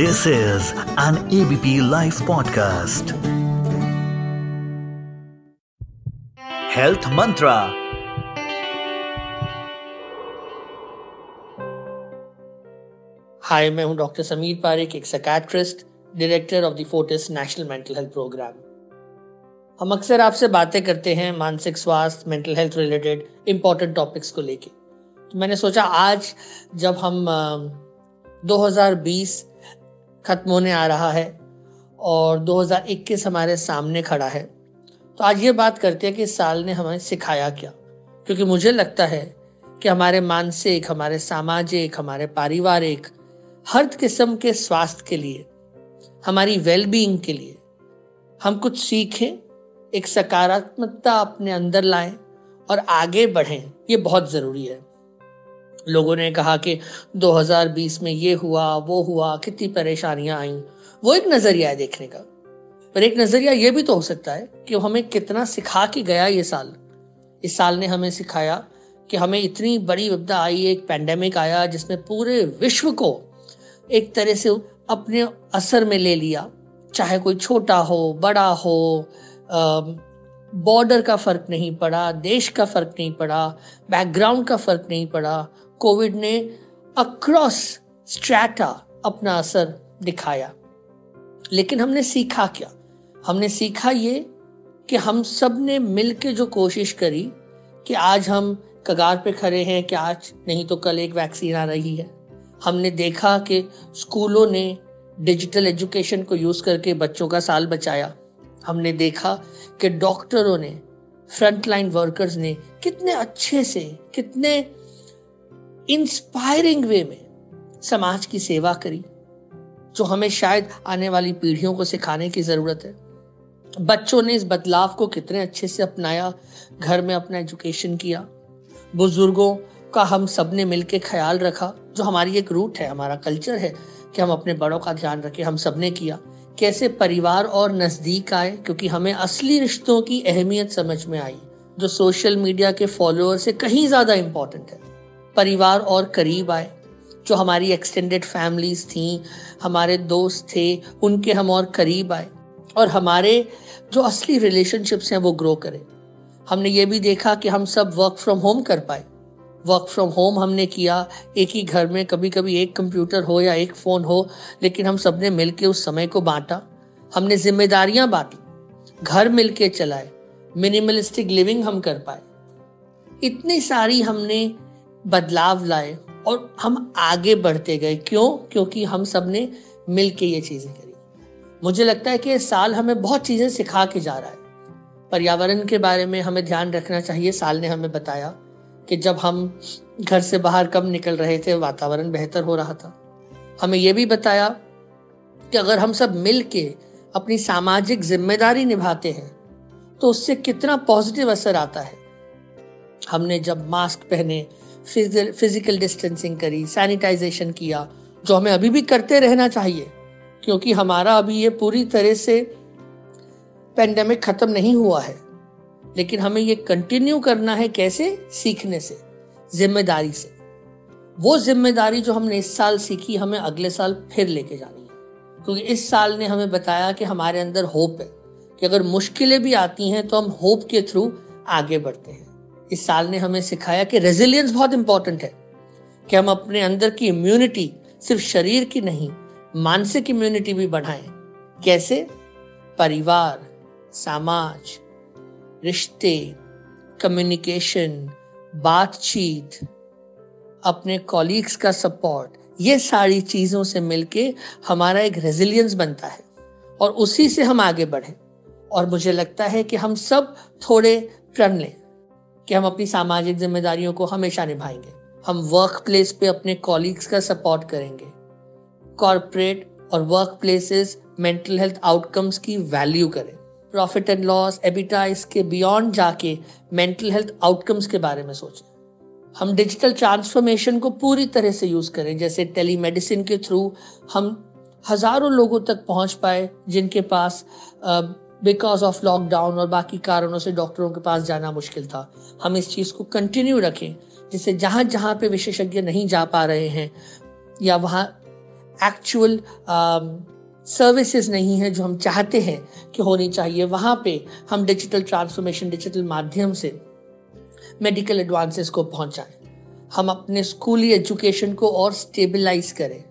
This is an ABP Life podcast. Health Mantra. हाय मैं हूँ doctor Sameer Parikh एक psychiatrist director of the Fortis national mental health program हम अक्सर आपसे बातें करते हैं मानसिक स्वास्थ्य mental health related important topics को लेके तो मैंने सोचा आज जब हम अ, 2020 खत्म होने आ रहा है और 2021 हमारे सामने खड़ा है। तो आज ये बात करते हैं कि इस साल ने हमें सिखाया क्या? क्योंकि मुझे लगता है कि हमारे मानसिक, हमारे सामाजिक, हमारे पारिवारिक, हर किस्म के स्वास्थ्य के लिए, हमारी वेलबींग के लिए, हम कुछ सीखें, एक सकारात्मकता अपने अंदर लाएँ और आगे बढ़ें, ये बहुत ज़रूरी है। लोगों ने कहा कि 2020 में ये हुआ, वो हुआ, कितनी परेशानियाँ आईं। वो एक नज़रिया है देखने का। पर एक नज़रिया ये भी तो हो सकता है कि हमें कितना सिखा के गया ये साल। इस साल ने हमें सिखाया कि हमें इतनी बड़ी विपदा आई, एक पैंडेमिक आया जिसने पूरे विश्व को एक तरह से अपने असर में ले लिया। चाहे कोई छोटा हो, बड़ा हो बॉर्डर का फ़र्क नहीं पड़ा, देश का फ़र्क नहीं पड़ा बैकग्राउंड का फ़र्क नहीं पड़ा, कोविड ने अक्रॉस स्ट्रैटा अपना असर दिखाया। लेकिन हमने सीखा क्या? हमने सीखा ये कि हम सबने मिल के जो कोशिश करी कि आज हम कगार पे खड़े हैं कि आज नहीं तो कल एक वैक्सीन आ रही है। हमने देखा कि स्कूलों ने डिजिटल एजुकेशन को यूज़ करके बच्चों का साल बचाया। हमने देखा कि डॉक्टरों ने फ्रंटलाइन वर्कर्स ने कितने अच्छे से, कितने इंस्पायरिंग वे में समाज की सेवा करी, जो हमें शायद आने वाली पीढ़ियों को सिखाने की ज़रूरत है। बच्चों ने इस बदलाव को कितने अच्छे से अपनाया, घर में अपना एजुकेशन किया। बुज़ुर्गों का हम सबने मिलकर ख्याल रखा, जो हमारी एक रूट है, हमारा कल्चर है, कि हम अपने बड़ों का ध्यान रखें, हम सबने किया। कैसे परिवार और नज़दीक आए, क्योंकि हमें असली रिश्तों की अहमियत समझ में आई, जो सोशल मीडिया के फॉलोअर से कहीं ज़्यादा इंपॉर्टेंट है। परिवार और करीब आए, जो हमारी एक्सटेंडेड फैमिलीज़ थी, हमारे दोस्त थे, उनके हम और करीब आए, और हमारे जो असली रिलेशनशिप्स हैं वो ग्रो करें। हमने ये भी देखा कि हम सब वर्क फ्रॉम होम कर पाए वर्क फ्रॉम होम हमने किया, एक ही घर में कभी कभी एक कंप्यूटर हो या एक फ़ोन हो, लेकिन हम सबने मिल उस समय को बांटा। हमने जिम्मेदारियाँ बांटी, घर मिल के चलाए मिनिमलिस्टिक लिविंग हम कर पाए। इतनी सारी हमने बदलाव लाए और हम आगे बढ़ते गए। क्यों? क्योंकि हम सबने मिल के ये चीज़ें करी। मुझे लगता है कि साल हमें बहुत चीज़ें सिखा के जा रहा है। पर्यावरण के बारे में हमें ध्यान रखना चाहिए, साल ने हमें बताया। कि जब हम घर से बाहर कब निकल रहे थे, वातावरण बेहतर हो रहा था। हमें यह भी बताया कि अगर हम सब मिल के अपनी सामाजिक ज़िम्मेदारी निभाते हैं तो उससे कितना पॉजिटिव असर आता है। हमने जब मास्क पहने फ़िज़िकल डिस्टेंसिंग करी सैनिटाइजेशन किया, जो हमें अभी भी करते रहना चाहिए, क्योंकि हमारा अभी ये पूरी तरह से पेंडेमिक खत्म नहीं हुआ है। लेकिन हमें ये कंटिन्यू करना है कैसे? सीखने से, ज़िम्मेदारी से। वो ज़िम्मेदारी जो हमने इस साल सीखी, हमें अगले साल फिर लेके जानी है। क्योंकि इस साल ने हमें बताया कि हमारे अंदर होप है कि अगर मुश्किलें भी आती हैं तो हम होप के थ्रू आगे बढ़ते हैं। इस साल ने हमें सिखाया कि रेजिलियंस बहुत इंपॉर्टेंट है। कि हम अपने अंदर की इम्यूनिटी सिर्फ़ शरीर की नहीं, मानसिक इम्यूनिटी भी बढ़ाएँ। कैसे? परिवार, समाज रिश्ते कम्युनिकेशन बातचीत, अपने कॉलीग्स का सपोर्ट ये सारी चीज़ों से मिलके हमारा एक रेजिलियंस बनता है और उसी से हम आगे बढ़े। और मुझे लगता है कि हम सब थोड़े प्रण लें कि हम अपनी सामाजिक जिम्मेदारियों को हमेशा निभाएँगे। हम वर्क प्लेस पे अपने कॉलीग्स का सपोर्ट करेंगे। कॉरपोरेट और work places mental health outcomes की वैल्यू करें। प्रॉफिट एंड लॉस एबिटा इसके बियॉन्ड जाके मेंटल हेल्थ आउटकम्स के बारे में सोचें। हम डिजिटल ट्रांसफॉर्मेशन को पूरी तरह से यूज़ करें, जैसे टेलीमेडिसिन के थ्रू हम हज़ारों लोगों तक पहुँच पाए जिनके पास बिकॉज़ ऑफ़ लॉकडाउन और बाकी कारणों से डॉक्टरों के पास जाना मुश्किल था। हम इस चीज़ को कंटिन्यू रखें, जिससे जहाँ जहाँ पे विशेषज्ञ नहीं जा पा रहे हैं या वहाँ एक्चुअल सर्विसेज़ नहीं है जो हम चाहते हैं कि होनी चाहिए। वहाँ पे हम डिजिटल ट्रांसफॉर्मेशन डिजिटल माध्यम से मेडिकल एडवांसेस को पहुँचाएँ। हम अपने स्कूली एजुकेशन को और स्टेबलाइज करें।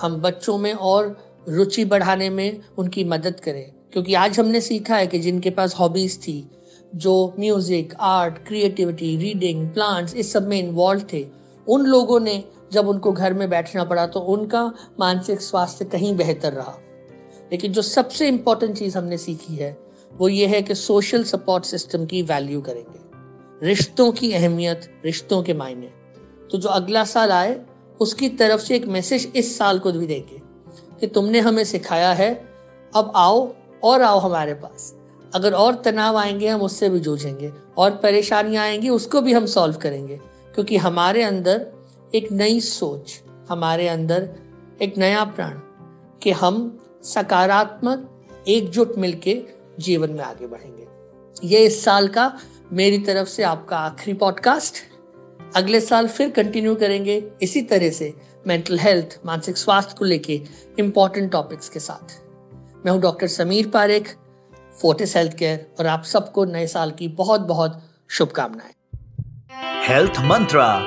हम बच्चों में और रुचि बढ़ाने में उनकी मदद करें। क्योंकि आज हमने सीखा है कि जिनके पास हॉबीज थी, जो music art creativity reading plants इस सब में इन्वॉल्व थे, उन लोगों ने जब उनको घर में बैठना पड़ा तो उनका मानसिक स्वास्थ्य कहीं बेहतर रहा। लेकिन जो सबसे इंपॉर्टेंट चीज़ हमने सीखी है, वो ये है कि सोशल सपोर्ट सिस्टम की वैल्यू करेंगे। रिश्तों की अहमियत, रिश्तों के मायने। तो जो अगला साल आए, उसकी तरफ़ से एक मैसेज इस साल को भी देंगे कि तुमने हमें सिखाया है, अब आओ और आओ हमारे पास। अगर और तनाव आएँगे, हम उससे भी जूझेंगे। और परेशानियाँ आएँगी, उसको भी हम सॉल्व करेंगे। क्योंकि हमारे अंदर एक नई सोच, हमारे अंदर एक नया प्राण कि हम सकारात्मक एकजुट मिलके जीवन में आगे बढ़ेंगे। ये इस साल का मेरी तरफ़ से आपका आखिरी पॉडकास्ट अगले साल फिर कंटिन्यू करेंगे इसी तरह से मेंटल हेल्थ मानसिक स्वास्थ्य को लेके इंपॉर्टेंट टॉपिक्स के साथ। मैं हूँ doctor Sameer Parekh Fortis health care और आप सबको नए साल की बहुत बहुत शुभकामनाएँ। Health mantra